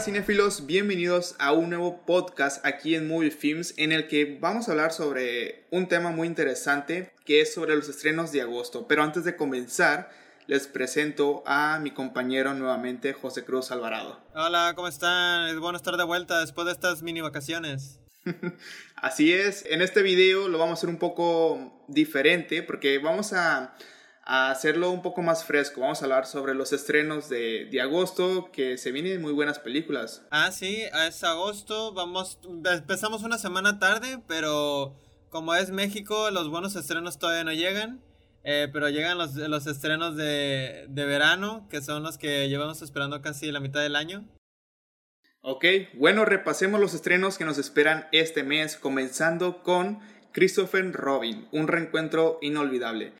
Hola cinéfilos, bienvenidos a un nuevo podcast aquí en Movie Films en el que vamos a hablar sobre un tema muy interesante que es sobre los estrenos de agosto. Pero antes de comenzar, les presento a mi compañero nuevamente, José Cruz Alvarado. Hola, ¿cómo están? Es bueno estar de vuelta después de estas mini vacaciones. Así es, en este video lo vamos a hacer un poco diferente porque vamos a, a hacerlo un poco más fresco. Vamos a hablar sobre los estrenos de, de, agosto, que se vienen muy buenas películas. Ah, sí, es agosto, vamos, empezamos una semana tarde, pero como es México, los buenos estrenos todavía no llegan. Eh, pero llegan los, los estrenos de, de, verano, que son los que llevamos esperando casi la mitad del año. Ok, bueno, repasemos los estrenos que nos esperan este mes, comenzando con Christopher Robin, un reencuentro inolvidable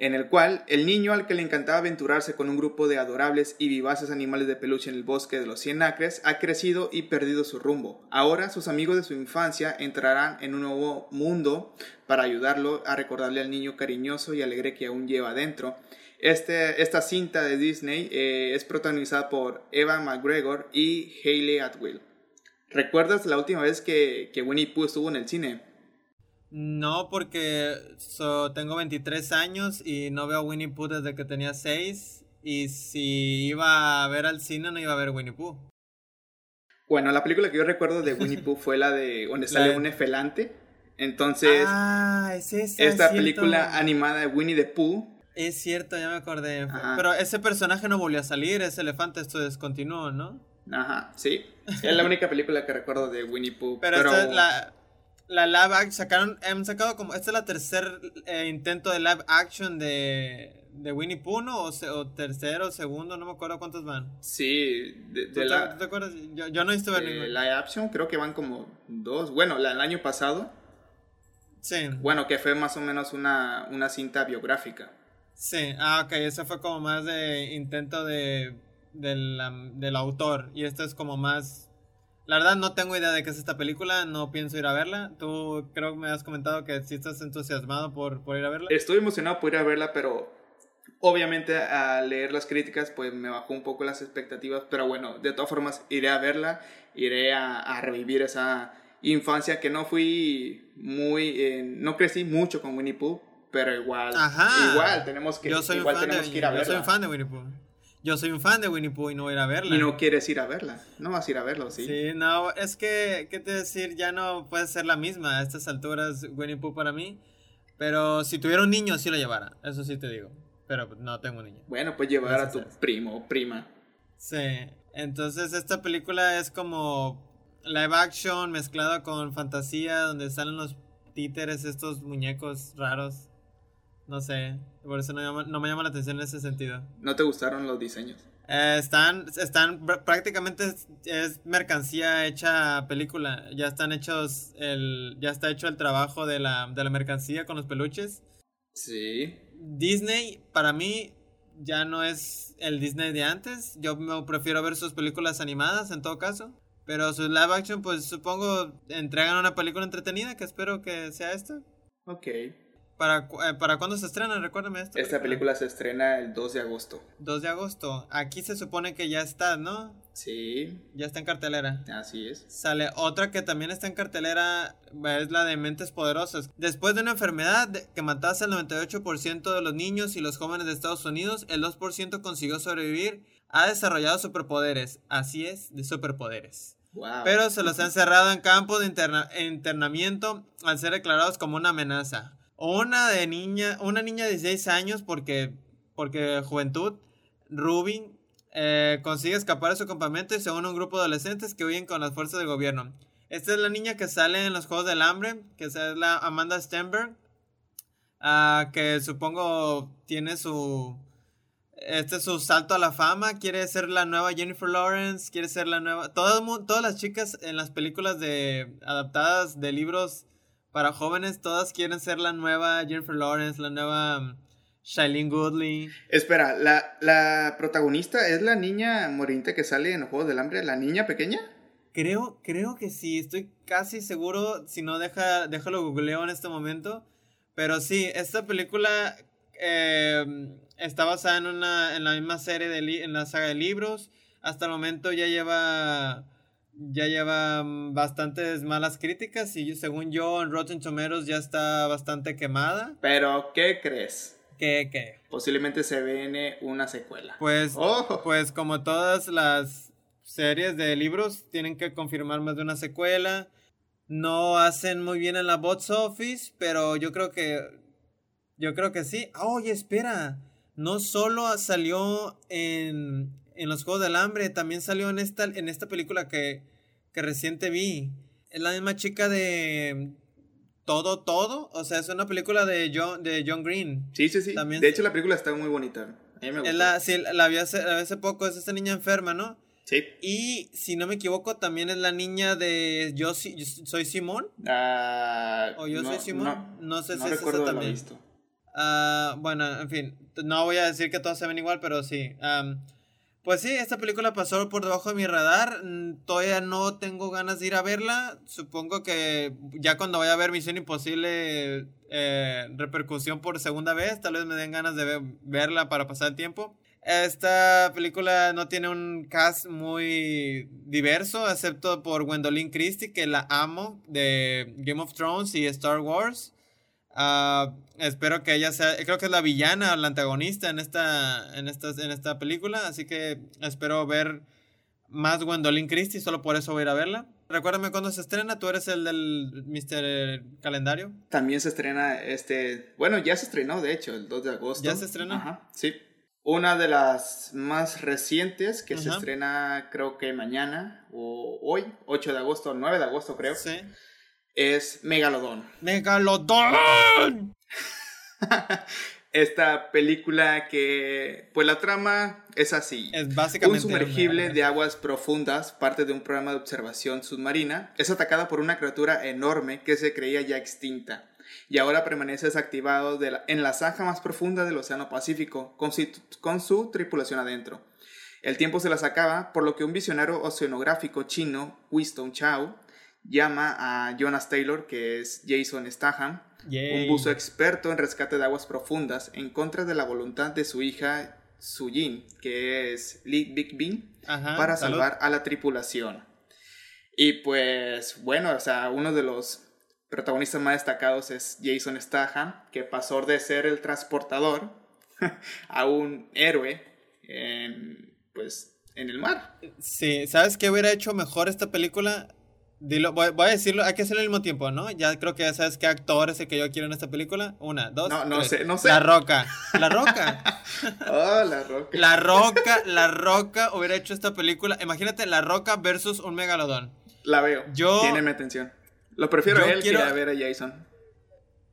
en el cual el niño al que le encantaba aventurarse con un grupo de adorables y vivaces animales de peluche en el bosque de los Cien Acres ha crecido y perdido su rumbo. Ahora sus amigos de su infancia entrarán en un nuevo mundo para ayudarlo a recordarle al niño cariñoso y alegre que aún lleva dentro. Este, esta cinta de Disney eh, es protagonizada por Eva McGregor y Hayley Atwell. ¿Recuerdas la última vez que, que Winnie Pooh estuvo en el cine? No, porque tengo 23 años y no veo Winnie Pooh desde que tenía 6. Y si iba a ver al cine, no iba a ver Winnie Pooh. Bueno, la película que yo recuerdo de Winnie Pooh fue la de donde sale un efelante. Entonces, ah, es esa, esta es película animada de Winnie the Pooh. Es cierto, ya me acordé. Ajá. Pero ese personaje no volvió a salir, ese elefante esto descontinuó, ¿no? Ajá, sí. Es la única película que recuerdo de Winnie Pooh. Pero, pero... Esta es la, la live action, sacaron, han sacado como, este es el tercer eh, intento de live action de, de Winnie Pooh, ¿no? O, se, o tercero, segundo, no me acuerdo cuántos van. Sí, de, de ¿Tú, la, te, ¿tú te acuerdas? Yo, yo no he visto ver live action creo que van como dos. Bueno, la, el año pasado. Sí. Bueno, que fue más o menos una, una cinta biográfica. Sí, ah, ok, eso fue como más de intento de, del, del autor. Y esto es como más la verdad no tengo idea de qué es esta película, no pienso ir a verla. Tú creo que me has comentado que sí estás entusiasmado por, por ir a verla. Estoy emocionado por ir a verla, pero obviamente al leer las críticas pues me bajó un poco las expectativas, pero bueno, de todas formas iré a verla, iré a, a revivir esa infancia que no fui muy, eh, no crecí mucho con Winnie Pooh, pero igual, Ajá. igual tenemos que, yo soy igual fan tenemos de, que ir a yo verla. soy un fan de Winnie Pooh. Yo soy un fan de Winnie Pooh y no voy a ir a verla. Y no quieres ir a verla. No vas a ir a verlo, sí. Sí, no, es que, ¿qué te decir? Ya no puede ser la misma a estas alturas Winnie Pooh para mí. Pero si tuviera un niño, sí lo llevara. Eso sí te digo. Pero no tengo un niño. Bueno, pues llevar Gracias a tu primo o prima. Sí. Entonces, esta película es como live action mezclada con fantasía, donde salen los títeres, estos muñecos raros. No sé, por eso no, llama, no, me llama la atención en ese sentido. ¿No te gustaron los diseños? Eh, están, están prácticamente es, es, mercancía hecha película. Ya están hechos, el, ya está hecho el trabajo de la, de la mercancía con los peluches. Sí. Disney, para mí, ya no es el Disney de antes. Yo me prefiero ver sus películas animadas en todo caso. Pero sus live action, pues supongo, entregan una película entretenida, que espero que sea esta. Ok. ¿Para, eh, ¿Para cuándo se estrena? Recuérdame esto. Esta película se estrena el 2 de agosto. 2 de agosto. Aquí se supone que ya está, ¿no? Sí. Ya está en cartelera. Así es. Sale otra que también está en cartelera, es la de Mentes Poderosas. Después de una enfermedad que matase al 98% de los niños y los jóvenes de Estados Unidos, el 2% consiguió sobrevivir. Ha desarrollado superpoderes. Así es, de superpoderes. Wow. Pero se los ha encerrado en campos de interna internamiento al ser declarados como una amenaza. Una de niña, una niña de 16 años porque, porque juventud, Ruby, eh, consigue escapar de su campamento y se une a un grupo de adolescentes que huyen con las fuerzas del gobierno. Esta es la niña que sale en los Juegos del Hambre, que es la Amanda Stenberg, uh, que supongo tiene su... Este es su salto a la fama, quiere ser la nueva Jennifer Lawrence, quiere ser la nueva... Todas, todas las chicas en las películas de adaptadas de libros para jóvenes, todas quieren ser la nueva Jennifer Lawrence, la nueva um, Shailene Goodley. Espera, ¿la, ¿la protagonista es la niña morinta que sale en los Juegos del Hambre? ¿La niña pequeña? Creo, creo que sí, estoy casi seguro, si no, deja, déjalo googleo en este momento. Pero sí, esta película eh, está basada en, una, en la misma serie, de en la saga de libros. hasta el momento ya lleva ya lleva mm, bastantes malas críticas y según yo en Rotten Tomatoes ya está bastante quemada. Pero, ¿qué crees? ¿Qué, qué? Posiblemente se viene una secuela. Pues, pues como todas las series de libros, tienen que confirmar más de una secuela. No hacen muy bien en la box office, pero yo creo que... Yo creo que sí. Oye, espera. No solo salió en, en los Juegos del Hambre, también salió en esta, en esta película que, que reciente vi. Es la misma chica de todo, todo. O sea, es una película de John, de John Green. Sí, sí, sí. También de hecho, la película está muy bonita. A mí me gustó. La, sí, la vi hace, hace, poco. Es esta niña enferma, ¿no? Sí. Y si no me equivoco, también es la niña de Yo, soy Simón. Ah. o Yo soy Simón. No, sé si es esa también. Visto. Ah, bueno, en fin. No voy a decir que todos se ven igual, pero sí. Pues sí, esta película pasó por debajo de mi radar. Mm, todavía no tengo ganas de ir a verla. Supongo que ya cuando vaya a ver Misión Imposible eh, repercusión por segunda vez, tal vez me den ganas de verla para pasar el tiempo. Esta película no tiene un cast muy diverso, excepto por Gwendolyn Christie, que la amo, de Game of Thrones y Star Wars. Ah, espero que ella sea, creo que es la villana, la antagonista en esta, en esta, en esta película, así que espero ver más Gwendolyn Christie, solo por eso voy a ir a verla. Recuérdame cuándo se estrena, tú eres el del Mr. Calendario. También se estrena este, bueno, ya se estrenó de hecho, el 2 de agosto. ¿Ya se estrenó? Ajá, sí. Una de las más recientes que se estrena creo que mañana o hoy, 8 de agosto, 9 de agosto creo. Sí es Megalodón. ¡Megalodón! Esta película que, pues la trama es así. Es básicamente un sumergible de aguas profundas, parte de un programa de observación submarina, es atacada por una criatura enorme que se creía ya extinta y ahora permanece desactivado en la zanja más profunda del Océano Pacífico con con su tripulación adentro. El tiempo se las acaba, por lo que un visionario oceanográfico chino, Winston Chao, llama a Jonas Taylor, que es Jason Statham, un buzo experto en rescate de aguas profundas, en contra de la voluntad de su hija Sujin, que es Lee Big Bean, para salvar a la tripulación. Y pues, bueno, o sea, uno de los protagonistas más destacados es Jason Statham, que pasó de ser el transportador a un héroe en, pues, en el mar. Sí, ¿sabes qué hubiera hecho mejor esta película? Dilo, voy, a decirlo, hay que hacerlo al mismo tiempo, ¿no? Ya creo que ya sabes qué actor es el que yo quiero en esta película. Una, dos. No, no sé, no sé. La Roca. La Roca. oh, La Roca. La Roca, La Roca hubiera hecho esta película. Imagínate La Roca versus un megalodón. La veo. Yo. Tiene mi atención. Lo prefiero a él quiero, que a ver a Jason.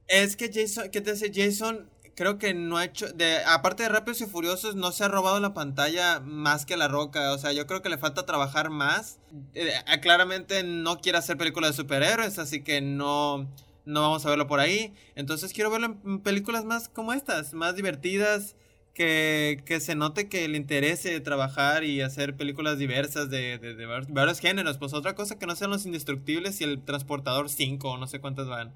Es que Jason, ¿qué te dice? Jason creo que no ha hecho, de, aparte de Rápidos y Furiosos, no se ha robado la pantalla más que La Roca. O sea, yo creo que le falta trabajar más. Eh, eh, claramente no quiere hacer películas de superhéroes, así que no, no vamos a verlo por ahí. Entonces quiero verlo en películas más como estas, más divertidas. Que, que se note que le interese trabajar y hacer películas diversas de, de, de varios géneros. Pues otra cosa que no sean los indestructibles y el transportador 5 o no sé cuántas van.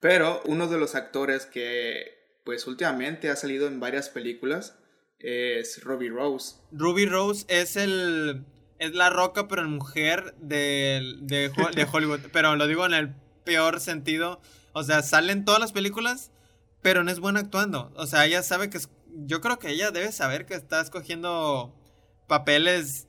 Pero uno de los actores que pues últimamente ha salido en varias películas, es Ruby Rose. Ruby Rose es el... Es la roca, pero en mujer de, de, Hollywood. pero lo digo en el peor sentido. O sea, salen todas las películas, pero no es buena actuando. O sea, ella sabe que... Es, yo creo que ella debe saber que está escogiendo papeles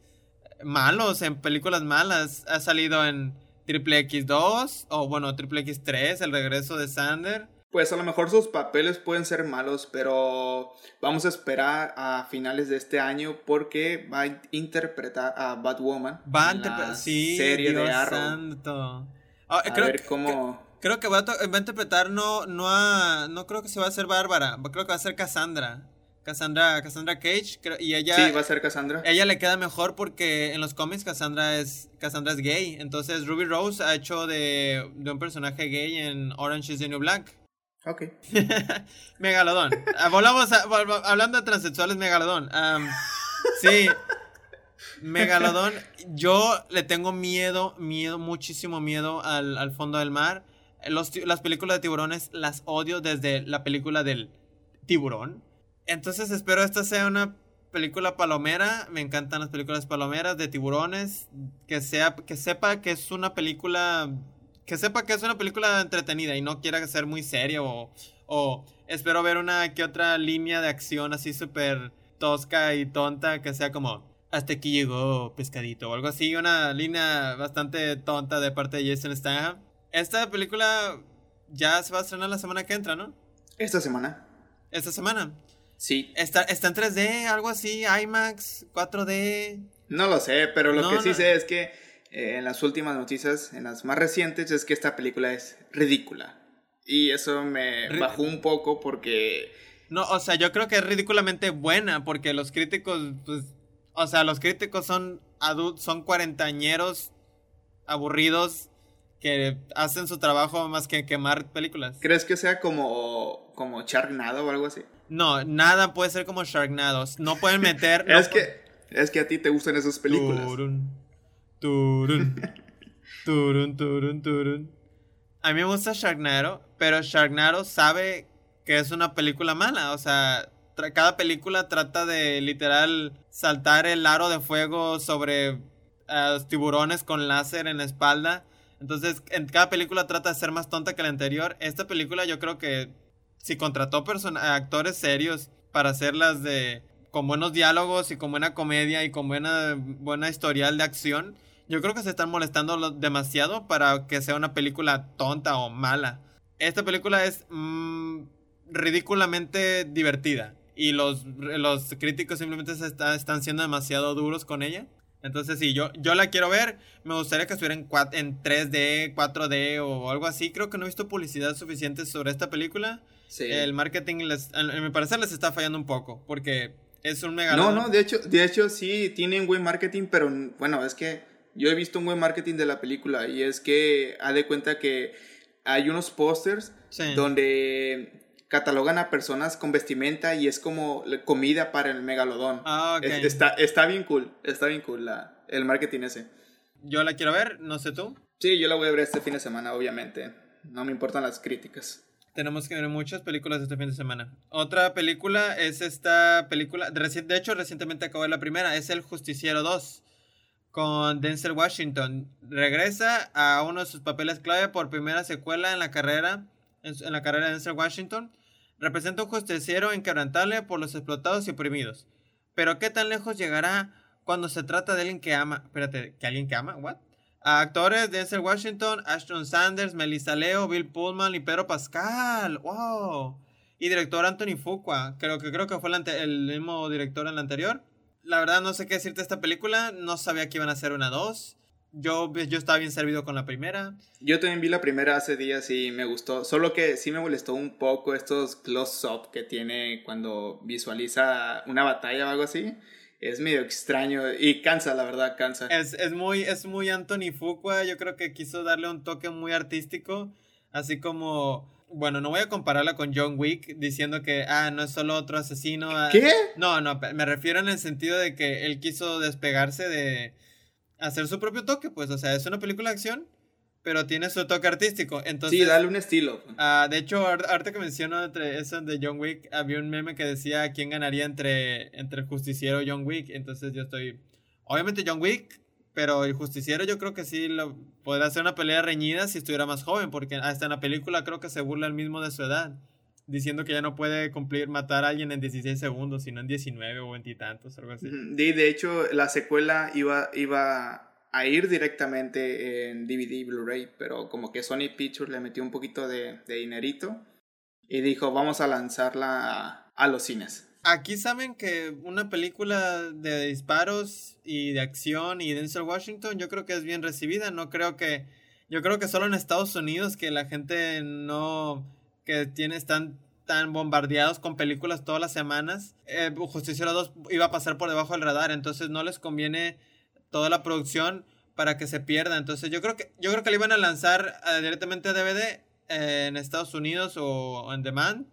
malos en películas malas. Ha salido en Triple X2 o bueno, Triple X3, El regreso de Sander pues a lo mejor sus papeles pueden ser malos, pero vamos a esperar a finales de este año porque va a interpretar a Batwoman. Va a interpretar, sí, serie de Arrow. Santo. Ah, a ver cómo. Creo que va a, interpretar no, no a, no creo que se va a hacer Bárbara, creo que va a ser Cassandra. Cassandra, Cassandra Cage y ella Sí, va a ser Cassandra. Ella le queda mejor porque en los cómics Cassandra es Cassandra es gay, entonces Ruby Rose ha hecho de, de un personaje gay en Orange is the New Black. Ok. Megalodón. Ah, volvamos hablando de transexuales, Megalodón. sí. Megalodón. Yo le tengo miedo, miedo, muchísimo miedo al, fondo del mar. las películas de tiburones las odio desde la película del tiburón. Entonces espero esta sea una película palomera, me encantan las películas palomeras de tiburones, que sea que sepa que es una película que sepa que es una película entretenida y no quiera ser muy serio o, o espero ver una que otra línea de acción así súper tosca y tonta que sea como hasta aquí llegó pescadito o algo así, una línea bastante tonta de parte de Jason Statham. Esta película ya se va a estrenar la semana que entra, ¿no? Esta semana. Esta semana. Sí. Está, está en 3D, algo así, IMAX, 4D. No lo sé, pero lo No, que sí no. sé es que eh, en las últimas noticias, en las más recientes, es que esta película es ridícula. Y eso me Ri- bajó un poco porque... No, o sea, yo creo que es ridículamente buena porque los críticos, pues, o sea, los críticos son adultos, son cuarentañeros aburridos que hacen su trabajo más que quemar películas. ¿Crees que sea como, como Sharknado o algo así? No, nada puede ser como Sharknados. No pueden meter. no es, pu- que, es que a ti te gustan esas películas. Turun, turun, turun, turun, turun. A mí me gusta Sharknado, pero Sharknado sabe que es una película mala. O sea, cada película trata de literal saltar el aro de fuego sobre eh, tiburones con láser en la espalda. Entonces, en cada película trata de ser más tonta que la anterior. Esta película yo creo que si contrató persona- actores serios para hacerlas de con buenos diálogos y con buena comedia y con buena buena historial de acción, yo creo que se están molestando demasiado para que sea una película tonta o mala. Esta película es mm, ridículamente divertida y los, los críticos simplemente se está- están siendo demasiado duros con ella. Entonces, sí, yo, yo la quiero ver. Me gustaría que estuviera en, cua- en 3D, 4D o algo así. Creo que no he visto publicidad suficiente sobre esta película. Sí. El marketing, les, a mi parecer, les está fallando un poco. Porque es un mega. No, no, de hecho, de hecho sí tienen buen marketing, pero bueno, es que yo he visto un buen marketing de la película y es que ha de cuenta que hay unos pósters Sí. donde catalogan a personas con vestimenta y es como comida para el megalodón. Ah, ok. Es- está, está bien cool, está bien cool la, el marketing ese. Yo la quiero ver, no sé tú. Sí, yo la voy a ver este fin de semana, obviamente. No me importan las críticas. Tenemos que ver muchas películas este fin de semana. Otra película es esta película. De hecho, recientemente acabó la primera. Es El Justiciero 2. Con Denzel Washington. Regresa a uno de sus papeles clave por primera secuela en la carrera. En, en la carrera de Denzel Washington. Representa un justiciero inquebrantable por los explotados y oprimidos. Pero ¿qué tan lejos llegará cuando se trata de alguien que ama? Espérate, ¿que alguien que ama? ¿What? A actores Denzel Washington, Ashton Sanders, Melissa Leo, Bill Pullman y Pedro Pascal. ¡Wow! Y director Anthony Fuqua. Creo que, creo que fue el, el mismo director en la anterior. La verdad no sé qué decirte de esta película. No sabía que iban a hacer una 2. Yo, yo estaba bien servido con la primera. Yo también vi la primera hace días y me gustó. Solo que sí me molestó un poco estos close-up que tiene cuando visualiza una batalla o algo así. Es medio extraño y cansa, la verdad, cansa. Es, es muy, es muy Anthony Fuqua. Yo creo que quiso darle un toque muy artístico. Así como. Bueno, no voy a compararla con John Wick diciendo que, ah, no es solo otro asesino. ah, ¿Qué? No, no, me refiero en el sentido de que él quiso despegarse de hacer su propio toque, pues, o sea, es una película de acción, pero tiene su toque artístico. Entonces, sí, dale un estilo. ah, de hecho, ahor- ahorita que menciono entre eso de John Wick, había un meme que decía quién ganaría entre, entre el justiciero y John Wick. Entonces yo estoy, obviamente John Wick, pero el justiciero yo creo que sí lo podría hacer una pelea reñida si estuviera más joven, porque hasta en la película creo que se burla el mismo de su edad. Diciendo que ya no puede cumplir, matar a alguien en 16 segundos, sino en 19 o 20 y tantos, algo así. Ujú. De, hecho, la secuela iba, iba a ir directamente en DVD y Blu-ray, pero como que Sony Pictures le metió un poquito de, de dinerito y dijo, vamos a lanzarla a los cines. Aquí saben que una película de disparos y de acción y Denzel Washington yo creo que es bien recibida. No creo que... Yo creo que solo en Estados Unidos que la gente no... que tiene están tan bombardeados con películas todas las semanas. Eh, Justiciero 2 iba a pasar por debajo del radar, entonces no les conviene toda la producción para que se pierda. Entonces yo creo que yo creo que le iban a lanzar eh, directamente a DVD eh, en Estados Unidos o en demand.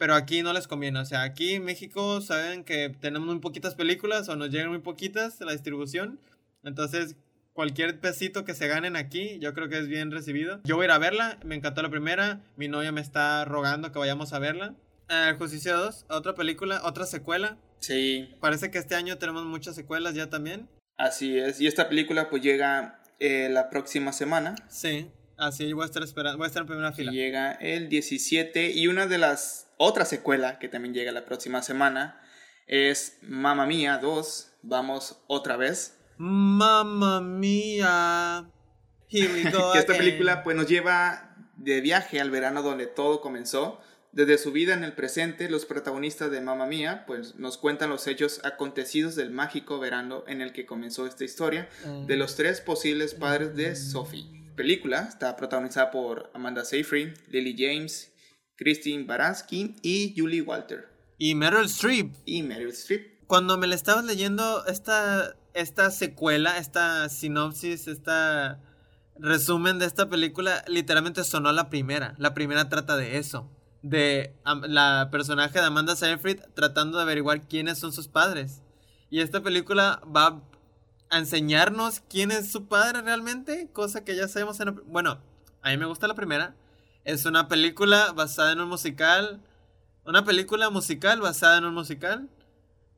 Pero aquí no les conviene. O sea, aquí en México saben que tenemos muy poquitas películas o nos llegan muy poquitas la distribución. Entonces, cualquier pesito que se ganen aquí, yo creo que es bien recibido. Yo voy a ir a verla. Me encantó la primera. Mi novia me está rogando que vayamos a verla. El Justicia 2, otra película, otra secuela. Sí. Parece que este año tenemos muchas secuelas ya también. Así es. Y esta película pues llega eh, la próxima semana. Sí. Así voy a estar esperando, voy a estar en primera fila. Llega el 17 y una de las otra secuela que también llega la próxima semana es Mamma Mía 2. Vamos otra vez. Mamma Mía. Here we go. que esta película pues nos lleva de viaje al verano donde todo comenzó. Desde su vida en el presente, los protagonistas de Mamma Mía pues nos cuentan los hechos acontecidos del mágico verano en el que comenzó esta historia de los tres posibles padres de Sophie. La película está protagonizada por Amanda Seyfried, Lily James, Christine Baranski y Julie Walter Y Meryl Streep. y Meryl Streep. Cuando me la estabas leyendo esta, esta secuela, esta sinopsis, esta resumen de esta película, literalmente sonó la primera. La primera trata de eso. De la personaje de Amanda Seyfried tratando de averiguar quiénes son sus padres. Y esta película va a enseñarnos quién es su padre realmente, cosa que ya sabemos en la- Bueno, a mí me gusta la primera. Es una película basada en un musical. Una película musical basada en un musical.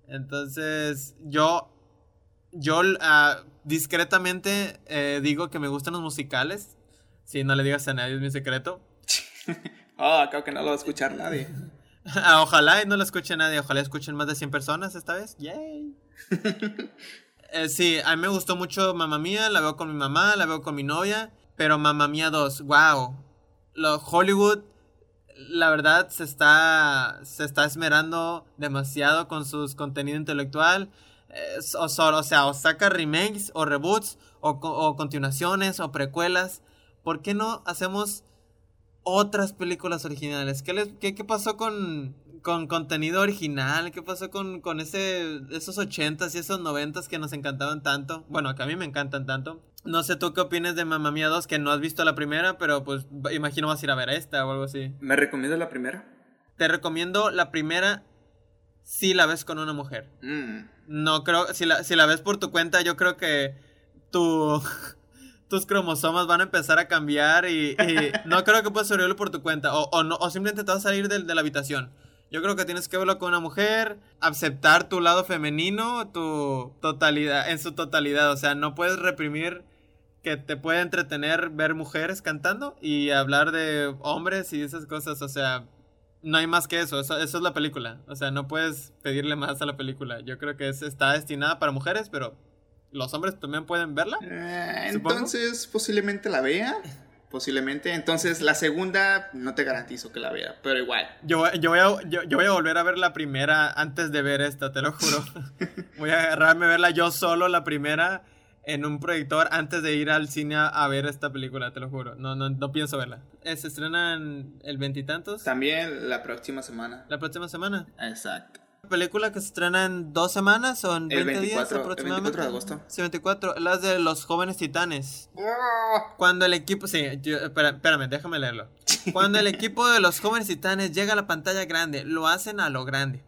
Entonces, yo, yo ah, discretamente eh, digo que me gustan los musicales. Si no le digas a nadie, es mi secreto. Ah, creo que no lo va a escuchar nadie. Ah, Ojalá y no lo escuche nadie. Ojalá escuchen más de 100 personas esta vez. Yay. Eh, sí, a mí me gustó mucho Mamma Mía. La veo con mi mamá, la veo con mi novia. Pero Mamma Mía 2, wow. Lo, Hollywood, la verdad, se está, se está esmerando demasiado con sus contenido intelectual. O, o sea, o saca remakes o reboots o, o continuaciones o precuelas. ¿Por qué no hacemos otras películas originales? ¿Qué, les- qué, qué pasó con, con contenido original? ¿Qué pasó con, con ese, esos ochentas y esos noventas que nos encantaban tanto? Bueno, que a mí me encantan tanto. No sé tú qué opinas de Mamma Mía 2, que no has visto la primera, pero pues imagino vas a ir a ver esta o algo así. ¿Me recomiendas la primera? Te recomiendo la primera si la ves con una mujer. Mm. No creo, si la, si la ves por tu cuenta, yo creo que tu, tus cromosomas van a empezar a cambiar y, y no creo que puedas sobrevivirlo por tu cuenta. O, o no, o simplemente te vas a salir del- de, la habitación. Yo creo que tienes que verlo con una mujer, aceptar tu lado femenino, tu totalidad, en su totalidad. O sea, no puedes reprimir que te puede entretener ver mujeres cantando y hablar de hombres y esas cosas. O sea, no hay más que eso. Eso, eso es la película. O sea, no puedes pedirle más a la película. Yo creo que es, está destinada para mujeres, pero los hombres también pueden verla. Eh, entonces, posiblemente la vea. Posiblemente. Entonces, la segunda no te garantizo que la vea, pero igual. Yo, voy- yo, voy a, yo, yo voy a volver a ver la primera antes de ver esta, te lo juro. voy a agarrarme a verla yo solo, la primera, en un proyector antes de ir al cine a, a ver esta película, te lo juro. No, no, no pienso verla. Eh, Se estrenan el veintitantos También la próxima semana. la próxima semana. Exacto. Película que se estrena en dos semanas o en El 20 días 24, el aproximadamente. 24 de agosto. Sí, 24. Las de los jóvenes titanes. Cuando el equipo. Sí, yo- espérame, déjame leerlo. Cuando el equipo de los jóvenes titanes llega a la pantalla grande, lo hacen a lo grande.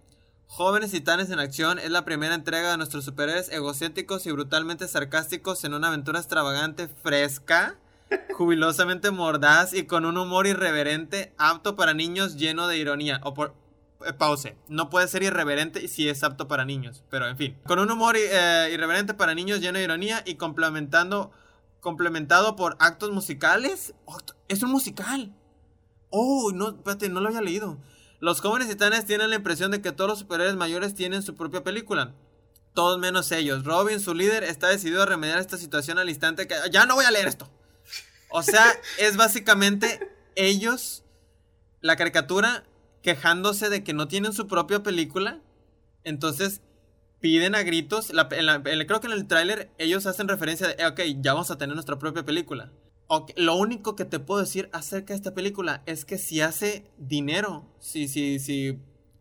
Jóvenes Titanes en Acción es la primera entrega de nuestros superhéroes egocéntricos y brutalmente sarcásticos en una aventura extravagante, fresca, jubilosamente mordaz y con un humor irreverente, apto para niños lleno de ironía. O por, pause. No puede ser irreverente si es apto para niños, pero en fin. Con un humor eh, irreverente para niños lleno de ironía y complementando complementado por actos musicales. Es un musical. Oh, no, espérate, no lo había leído. Los jóvenes titanes tienen la impresión de que todos los superhéroes mayores tienen su propia película. Todos menos ellos. Robin, su líder, está decidido a remediar esta situación al instante que... Ya no voy a leer esto. O sea, es básicamente ellos, la caricatura, quejándose de que no tienen su propia película. Entonces piden a gritos. creo que en el tráiler ellos hacen referencia de, "Eh, ok, ya vamos a tener nuestra propia película. Lo único que te puedo decir acerca de esta película es que si hace dinero, si, si, si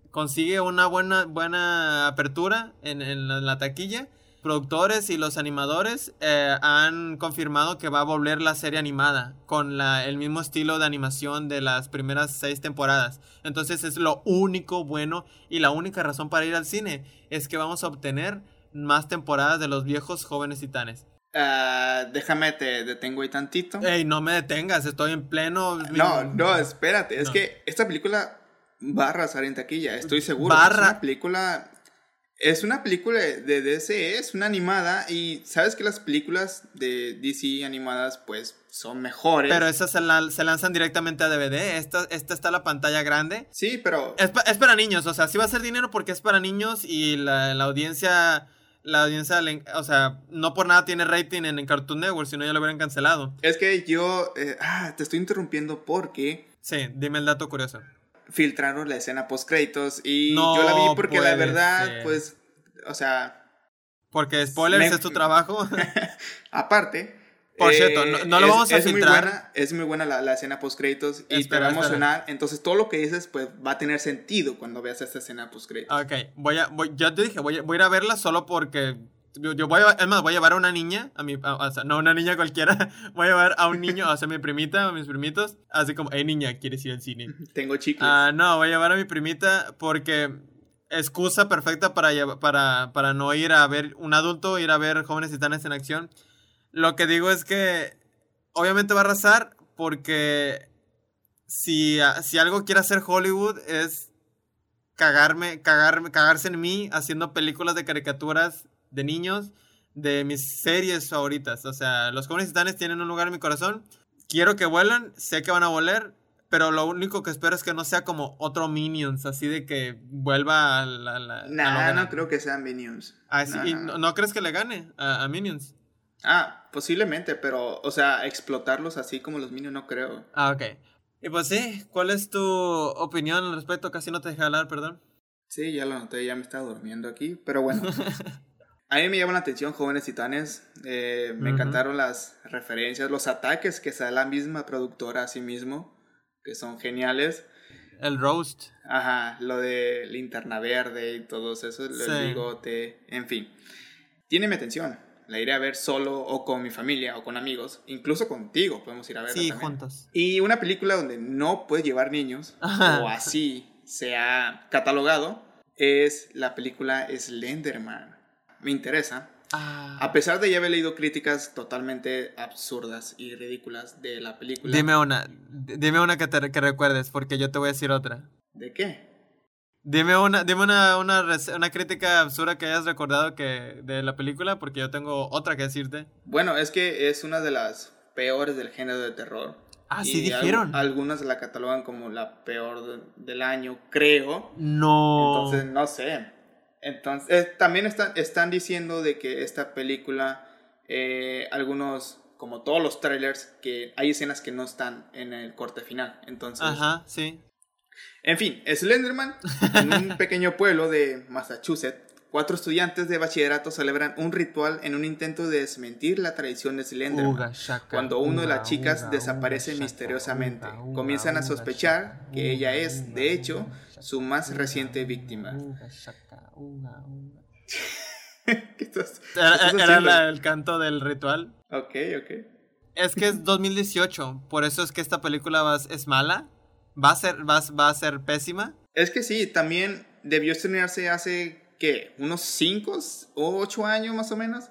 consigue una buena, buena apertura en, en la taquilla, productores y los animadores eh, han confirmado que va a volver la serie animada con la, el mismo estilo de animación de las primeras seis temporadas. Entonces es lo único bueno y la única razón para ir al cine es que vamos a obtener más temporadas de los viejos jóvenes titanes. Ah, déjame, te detengo ahí tantito. Ey, no me detengas, estoy en pleno... No, no, espérate. Es No. que esta película va a arrasar en taquilla, estoy seguro. Va a Es una película Es una película de DC, es una animada y sabes que las películas de DC animadas pues son mejores. Pero esas se, se lanzan directamente a DVD, esta, esta está la pantalla grande. Sí, pero... Es, es, para niños, o sea, sí va a ser dinero porque es para niños y la, la audiencia... La audiencia, o sea, no por nada tiene rating en, Cartoon Network, si no ya lo hubieran cancelado. Es que yo... Eh, ah, te estoy interrumpiendo porque... Sí, dime el dato curioso filtraron la escena post créditos y yo la vi porque la verdad, pues, o sea... Porque spoilers es tu trabajo. Aparte... Por cierto, no, lo vamos a es filtrar. Muy buena, es muy buena la, escena post créditos y te va a emocionar. Entonces todo lo que dices pues va a tener sentido cuando veas esta escena post créditos. Ok, voy a, voy, ya te dije, voy a, voy a ir a verla solo porque yo, voy a, es más, voy a llevar a una niña, a mi, o sea, no una niña cualquiera, voy a llevar a un niño, o sea, a mi primita, a mis primitos, así como, hey niña, ¿quieres ir al cine? Tengo chicos. Ah, no, voy a llevar a mi primita porque excusa perfecta para, para, para no ir a ver un adulto, ir a ver jóvenes titanes en acción. Lo que digo es que obviamente va a arrasar porque si, si algo quiere hacer Hollywood es cagarme, cagarme, cagarse en mí haciendo películas de caricaturas de niños de mis series favoritas. O sea, los jóvenes titanes tienen un lugar en mi corazón. Quiero que vuelan, sé que van a volar, pero lo único que espero es que no sea como otro Minions, así de que vuelva a la... la nah, no creo que sean Minions. Ah, ¿y no, crees que le gane a, Minions? Ah, posiblemente, pero, o sea, explotarlos así como los Minions no creo. Ah, ok. Y pues sí, ¿cuál es tu opinión al respecto? Casi no te dejé hablar, perdón. Sí, ya lo noté, ya me estaba durmiendo aquí, pero bueno. A mí me llaman la atención Jóvenes Titanes. Eh, me encantaron las referencias, los ataques que da la misma productora a sí mismo, que son geniales. El roast. Ajá, lo de linterna verde y todo eso, el bigote, en fin. Tiene mi atención. La iré a ver solo o con mi familia o con amigos, incluso contigo podemos ir a verla. Sí, juntos. Y una película donde no puedes llevar niños, o así se ha catalogado, es la película Slenderman me interesa. Ah. A pesar de ya haber leído críticas totalmente absurdas y ridículas de la película. Dime una, dime una que, te, que recuerdes, porque yo te voy a decir otra. ¿De qué? Dime una, dime una, una, una, crítica absurda que hayas recordado que, de la película, porque yo tengo otra que decirte. Bueno, es que es una de las peores del género de terror. Ah, sí dijeron. algunas la catalogan como la peor del año, creo. No. Entonces, no sé. Entonces, eh, también están, están diciendo de que esta película, eh, algunos, como todos los trailers, que hay escenas que no están en el corte final. Entonces, Ajá, sí. En fin, Slenderman, en un pequeño pueblo de Massachusetts, cuatro estudiantes de bachillerato celebran un ritual en un intento de desmentir la tradición de Slenderman. Cuando una de las chicas desaparece misteriosamente, comienzan a sospechar que ella es, de hecho, su más reciente víctima. ¿Qué estás, era, el canto del ritual. Ok, ok. Es que es 2018, por eso es que esta película es mala. Va a ser, va, va a ser pésima. Es que sí, también debió estrenarse hace, ¿qué? ¿Unos 5 o 8 años más o menos?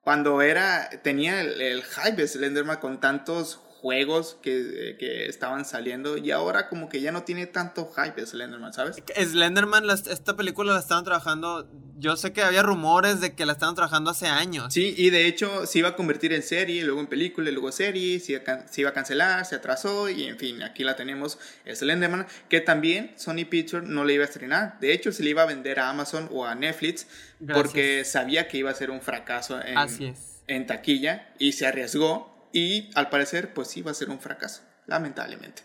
Cuando era, tenía el, el hype de Slenderman con tantos juegos que, que, estaban saliendo y ahora como que ya no tiene tanto hype Slenderman, ¿sabes? Slenderman, esta película la estaban trabajando, yo sé que había rumores de que la estaban trabajando hace años. Sí, y de hecho se iba a convertir en serie, luego en película, luego serie, se iba, se iba a cancelar, se atrasó y en fin, aquí la tenemos, Slenderman, que también Sony Pictures no le iba a estrenar, de hecho se le iba a vender a Amazon o a Netflix porque sabía que iba a ser un fracaso en, en taquilla y se arriesgó y al parecer, pues sí va a ser un fracaso, lamentablemente.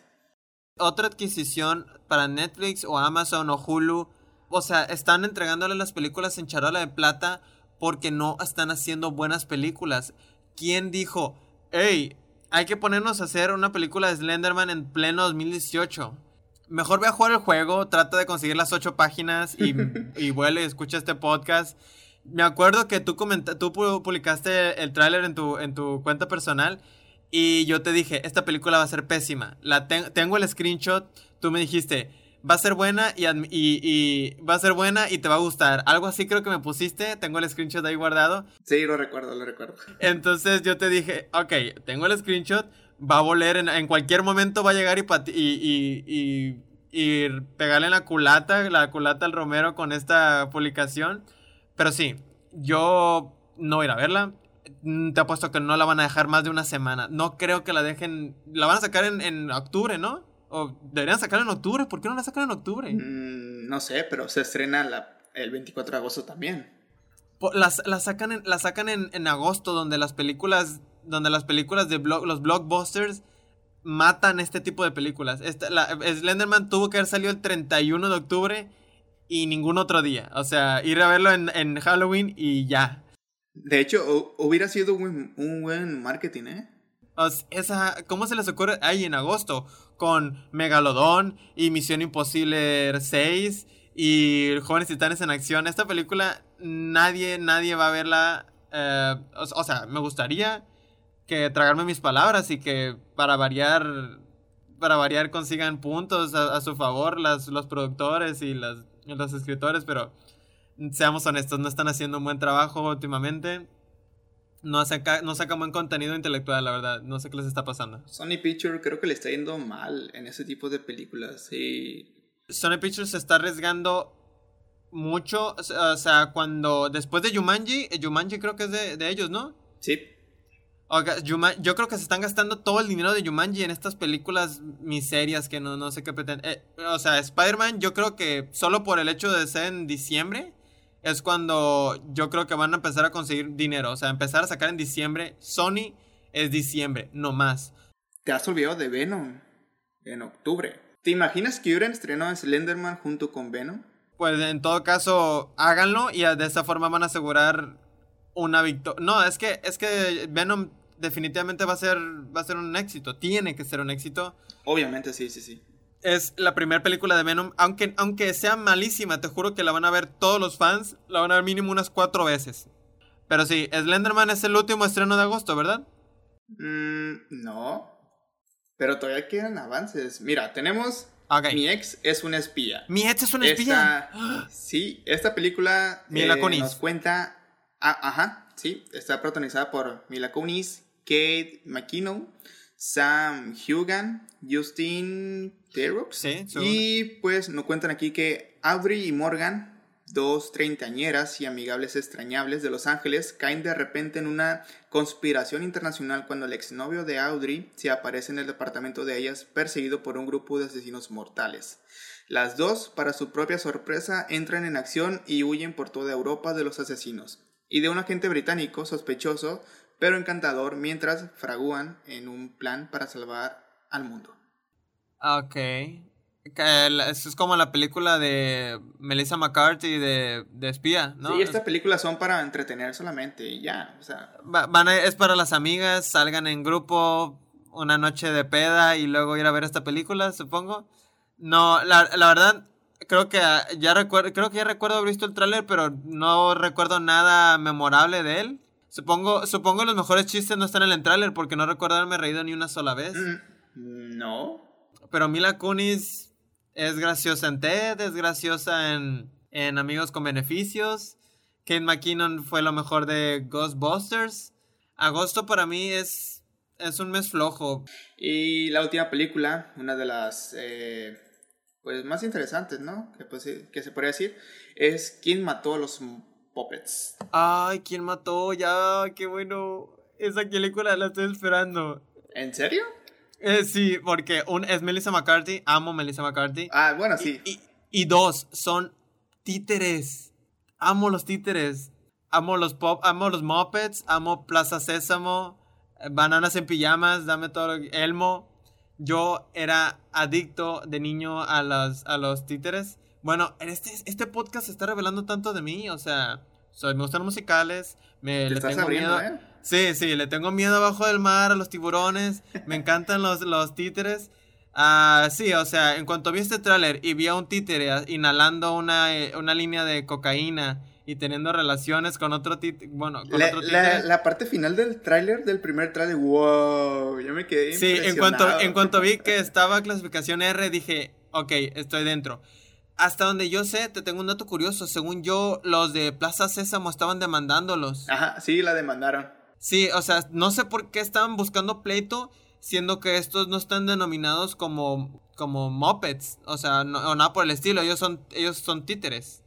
Otra adquisición para Netflix o Amazon o Hulu, o sea, están entregándole las películas en charola de plata porque no están haciendo buenas películas. ¿Quién dijo, hey, hay que ponernos a hacer una película de Slenderman en pleno 2018? Mejor ve a jugar el juego, trata de conseguir las ocho páginas y, y vuelve y escucha este podcast me acuerdo que tú, tú publicaste el tráiler en tu, en tu cuenta personal y yo te dije, esta película va a ser pésima. La tengo el screenshot, tú me dijiste, va a ser buena y, y, va a ser buena y te va a gustar. Algo así creo que me pusiste, tengo el screenshot ahí guardado. Sí, lo recuerdo, lo recuerdo. Entonces yo te dije, ok, tengo el screenshot, va a voler, en, cualquier momento va a llegar y, y, y, y pegarle en la culata, la culata al Romero con esta publicación. Pero sí, yo no voy a ir a verla. Mm, Te apuesto que no la van a dejar más de una semana. No creo que la dejen. La van a sacar en, en octubre, ¿no? O deberían sacar en octubre. ¿Por qué no la sacan en octubre? Mm, no sé, pero se estrena la- el 24 de agosto también. Las, las sacan, en, las sacan en, en agosto, donde las películas. Donde las películas de los blockbusters matan este tipo de películas. Esta, la, Slenderman tuvo que haber salido el 31 de octubre y ningún otro día. O sea, ir a verlo en, en Halloween y ya. De hecho, hu- hubiera sido un, un buen marketing, ¿eh? O s- esa, ¿Cómo se les ocurre? Ahí en agosto, con Megalodón y Misión Imposible 6 y Jóvenes Titanes en Acción. Esta película, nadie, nadie va a verla. eh, o, o sea, me gustaría que tragarme mis palabras y que para variar, para variar consigan puntos a, a su favor las, los productores y las, los escritores, pero seamos honestos, no están haciendo un buen trabajo últimamente. No saca, no sacan buen contenido intelectual, la verdad. No sé qué les está pasando. Sony Picture creo que le está yendo mal en ese tipo de películas. Sí. Sony Pictures se está arriesgando mucho. O sea, o sea, cuando. Después de Jumanji, eh, Jumanji creo que es de, de ellos, ¿no? Sí. Oiga, yo creo que se están gastando todo el dinero de Jumanji en estas películas miserias que no, no sé qué pretenden. Eh, o sea, Spider-Man, yo creo que solo por el hecho de ser en diciembre es cuando yo creo que van a empezar a conseguir dinero. O sea, empezar a sacar en diciembre. Sony es diciembre, no más. Te has olvidado de Venom en octubre. ¿Te imaginas que hubieran estrenado Slenderman junto con Venom? Pues en todo caso, háganlo y de esta forma van a asegurar una victoria. No, es que, es que Venom definitivamente va a ser, va a ser un éxito. Tiene que ser un éxito. Obviamente, sí, sí, sí. Es la primera película de Venom, aunque, aunque sea malísima, te juro que la van a ver todos los fans, la van a ver mínimo unas cuatro veces. Pero sí, Slenderman es el último estreno de agosto, ¿verdad? Mm, no. Pero todavía quedan avances. Mira, tenemos. Mi ex es una espía. Mi ex es un espía. Esta, sí, esta película eh, nos cuenta. Ah, ajá, sí, está protagonizada por Mila Kunis, Kate McKinnon, Sam Hugan, Justin Theroux. Sí. Y pues nos cuentan aquí que Audrey y Morgan, dos treintañeras y amigables extrañables de Los Ángeles, caen de repente en una conspiración internacional cuando el exnovio de Audrey se aparece en el departamento de ellas perseguido por un grupo de asesinos mortales. Las dos, para su propia sorpresa, entran en acción y huyen por toda Europa de los asesinos y de un agente británico sospechoso pero encantador mientras fragúan en un plan para salvar al mundo. Ok. Que la- Eso es como la película de Melissa McCarthy de, de espía, ¿no? Sí, estas películas son para entretener solamente y ya, o sea, Va- van a- es para las amigas, salgan en grupo una noche de peda y luego ir a ver esta película, supongo. No, la, la verdad, creo que ah, ya recuerdo, creo que ya recuerdo haber visto el tráiler, pero no recuerdo nada memorable de él. Supongo, supongo los mejores chistes no están en el tráiler porque no recuerdo haberme reído ni una sola vez. mm, no. Pero Mila Kunis es graciosa en TED, es graciosa en, en Amigos con Beneficios. Kate McKinnon fue lo mejor de Ghostbusters. Agosto para mí es, es un mes flojo. Y la última película, una de las eh, pues más interesantes, ¿no? Que, pues, que se podría decir, es ¿Quién mató a los Puppets? Ay, ¿quién mató? Ya, qué bueno. Esa película la estoy esperando. ¿En serio? Eh, sí, porque un, es Melissa McCarthy, amo Melissa McCarthy. Ah, bueno, sí. Y, y dos, son títeres. Amo los títeres. Amo los pop, amo los Muppets, amo Plaza Sésamo, eh, Bananas en pijamas, dame todo Elmo. Yo era adicto de niño a los, a los títeres. Bueno, en este, este podcast se está revelando tanto de mí, o sea, soy, me gustan musicales, me le estás tengo abriendo, miedo. ¿eh? Sí, sí, le tengo miedo abajo del mar, a los tiburones, me encantan los, los títeres. Ah, sí, o sea, en cuanto vi este tráiler y vi a un títere inhalando una, eh, una línea de cocaína y teniendo relaciones con otro títere, bueno, con La, otro la- la parte final del tráiler, del primer tráiler, wow, yo me quedé Sí, en cuanto, en cuanto vi que estaba clasificación R, dije, ok, estoy dentro. Hasta donde yo sé, te tengo un dato curioso. Según yo, los de Plaza Sésamo estaban demandándolos. Ajá, sí, la demandaron. Sí, o sea, no sé por qué estaban buscando pleito, siendo que estos no están denominados como, como Muppets. O sea, no, o nada por el estilo, ellos son, ellos son títeres.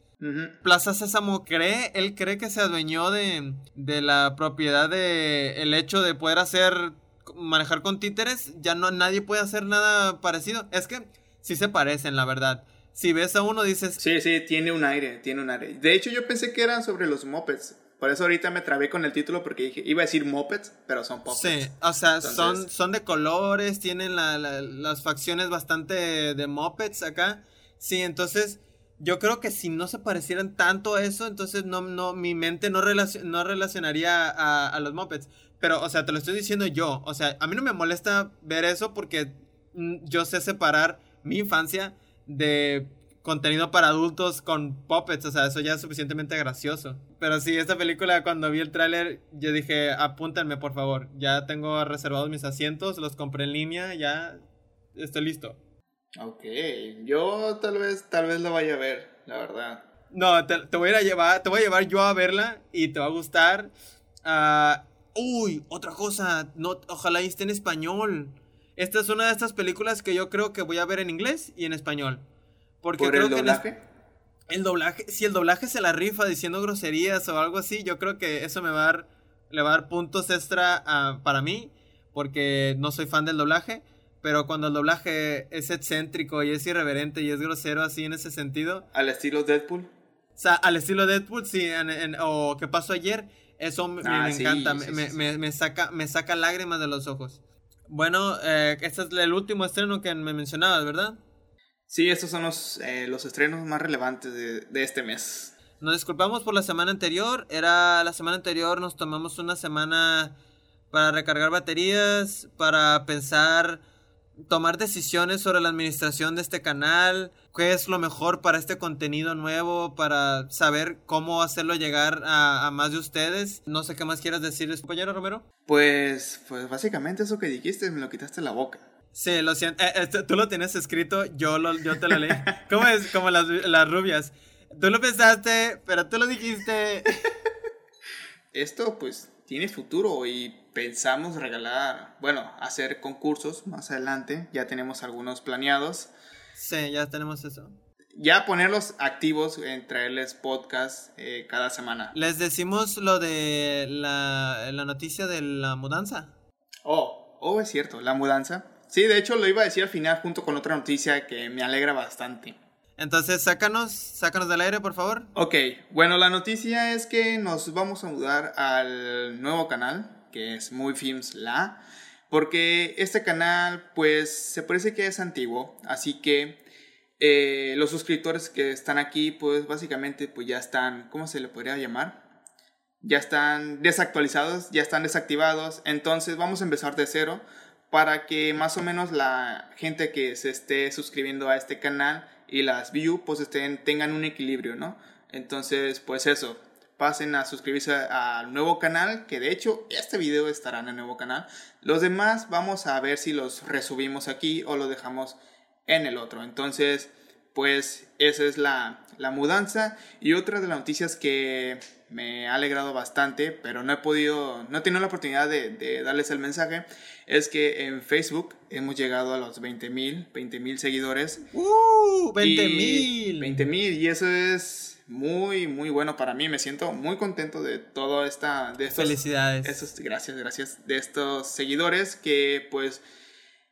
Plaza Sésamo cree, él cree que se adueñó de, de la propiedad de el hecho de poder hacer, manejar con títeres, ya no nadie puede hacer nada parecido. Es que sí se parecen, la verdad. Si ves a uno dices... Sí, sí, tiene un aire, tiene un aire. De hecho yo pensé que eran sobre los mopeds. Por eso ahorita me trabé con el título porque dije, iba a decir mopeds, pero son puppets. Sí, o sea, son, son de colores, tienen las facciones bastante de mopeds acá. Sí, entonces yo creo que si no se parecieran tanto a eso, entonces no, no, mi mente no, no relacionaría a, los mopeds. Pero, o sea, te lo estoy diciendo yo. O sea, a mí no me molesta ver eso porque mm, yo sé separar mi infancia de contenido para adultos con puppets, o sea, eso ya es suficientemente gracioso. Pero sí, esta película cuando vi el tráiler, yo dije, apúntenme por favor, ya tengo reservados mis asientos, los compré en línea, ya estoy listo. Ok, yo tal vez, tal vez lo vaya a ver, la verdad. No, te, voy a ir a llevar, te voy a llevar yo a verla y te va a gustar. Uh, uy, otra cosa, no, ojalá esté en español. Esta es una de estas películas que yo creo que voy a ver en inglés y en español. Porque ¿Por creo el doblaje? Que el doblaje, si el doblaje se la rifa diciendo groserías o algo así, yo creo que eso me va a dar, le va a dar puntos extra para mí, porque no soy fan del doblaje. Pero cuando el doblaje es excéntrico y es irreverente y es grosero así en ese sentido. ¿Al estilo Deadpool? O sea, al estilo Deadpool, sí. o ¿Qué pasó ayer? Eso me, ah, encanta. me, me, saca, me saca lágrimas de los ojos. Bueno, eh, este es el último estreno que me mencionabas, ¿verdad? Sí, estos son los, eh, los estrenos más relevantes de, de, este mes. Nos disculpamos por la semana anterior. Era la semana anterior, nos tomamos una semana para recargar baterías, para pensar, tomar decisiones sobre la administración de este canal, qué es lo mejor para este contenido nuevo, para saber cómo hacerlo llegar a, más de ustedes. No sé qué más quieras decir, compañero Romero. Pues, pues básicamente eso que dijiste, me lo quitaste la boca. Sí, lo siento. Eh, eh, tú lo tienes escrito, yo, lo, yo te lo leí. ¿Cómo es? Como las, las rubias. Tú lo pensaste, pero tú lo dijiste. Esto pues tiene futuro y pensamos regalar, bueno, hacer concursos más adelante. Ya tenemos algunos planeados. Sí, ya tenemos eso. Ya ponerlos activos en traerles podcast eh, cada semana. Les decimos lo de la, la noticia de la mudanza. Oh, oh, es cierto, la mudanza. Sí, de hecho lo iba a decir al final junto con otra noticia que me alegra bastante. Entonces, sácanos, sácanos del aire, por favor. Ok, bueno, la noticia es que nos vamos a mudar al nuevo canal, que es Muy Films La, porque este canal, pues, se parece que es antiguo, así que eh, los suscriptores que están aquí, pues, básicamente, pues ya están, ¿cómo se le podría llamar? Ya están desactualizados, ya están desactivados, entonces vamos a empezar de cero para que más o menos la gente que se esté suscribiendo a este canal y las views pues estén, tengan un equilibrio, ¿no? Entonces, pues eso, pasen a suscribirse al nuevo canal, que de hecho este video estará en el nuevo canal. Los demás vamos a ver si los resubimos aquí o los dejamos en el otro. Entonces, pues esa es la, la mudanza. Y otra de las noticias que me ha alegrado bastante, pero no he podido, no he tenido la oportunidad de, darles el mensaje, es que en Facebook hemos llegado a los 20 mil, 20 mil seguidores. ¡Uh! 20 mil. 20 mil, y eso es muy, muy bueno para mí. Me siento muy contento de todo esta... De estos, Felicidades. gracias, gracias. De estos seguidores que pues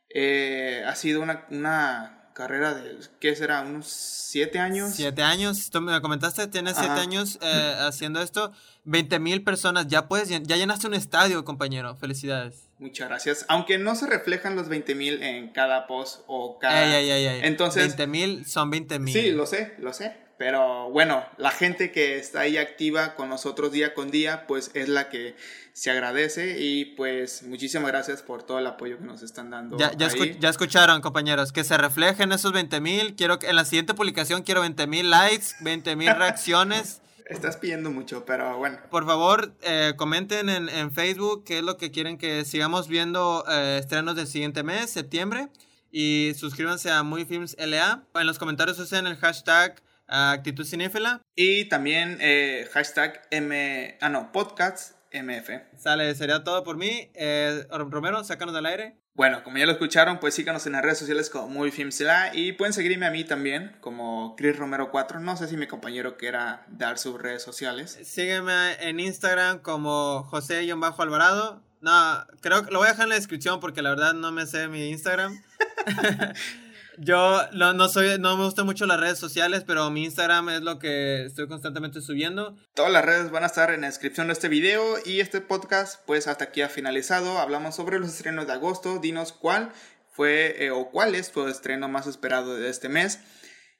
eh, ha sido una, una carrera de, ¿qué será? ¿Unos siete años? Siete años, tú me comentaste, tienes siete años eh, haciendo esto, 20 mil personas, ya puedes, ya llenaste un estadio, compañero, felicidades. Muchas gracias, aunque no se reflejan los 20 mil en cada post o cada... Entonces... 20 mil son 20 mil. Sí, lo sé, lo sé, pero bueno, la gente que está ahí activa con nosotros día con día, pues es la que se agradece y pues muchísimas gracias por todo el apoyo que nos están dando. Ya, ya, escucharon, compañeros, que se reflejen esos 20 mil. Quiero que en la siguiente publicación quiero 20 mil likes, 20 mil reacciones. Estás pidiendo mucho, pero bueno. Por favor, eh, comenten en, en, Facebook qué es lo que quieren que sigamos viendo eh, estrenos del siguiente mes, septiembre. Y suscríbanse a Muy Films LA. En los comentarios usen el hashtag Actitud Cinéfila. Y también eh, hashtag M... Ah, no, podcasts MF. Sale, sería todo por mí. Eh, Romero, sácanos del aire. Bueno, como ya lo escucharon, pues síganos en las redes sociales como MovieFilmsLA y pueden seguirme a mí también como Chris Romero 4. No sé si mi compañero quiera dar sus redes sociales. Sígueme en Instagram como José-Alvarado. No, creo que lo voy a dejar en la descripción porque la verdad no me sé mi Instagram. Yo no, no, soy, no me gustan mucho las redes sociales, pero mi Instagram es lo que estoy constantemente subiendo. Todas las redes van a estar en la descripción de este video y este podcast, pues hasta aquí ha finalizado. Hablamos sobre los estrenos de agosto. Dinos cuál fue eh, o cuál es tu estreno más esperado de este mes.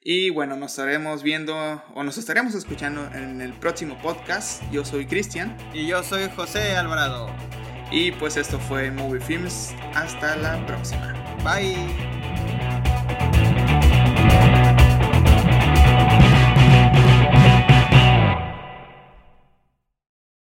Y bueno, nos estaremos viendo o nos estaremos escuchando en el próximo podcast. Yo soy Cristian. Y yo soy José Alvarado. Y pues esto fue Movie Films. Hasta la próxima. Bye.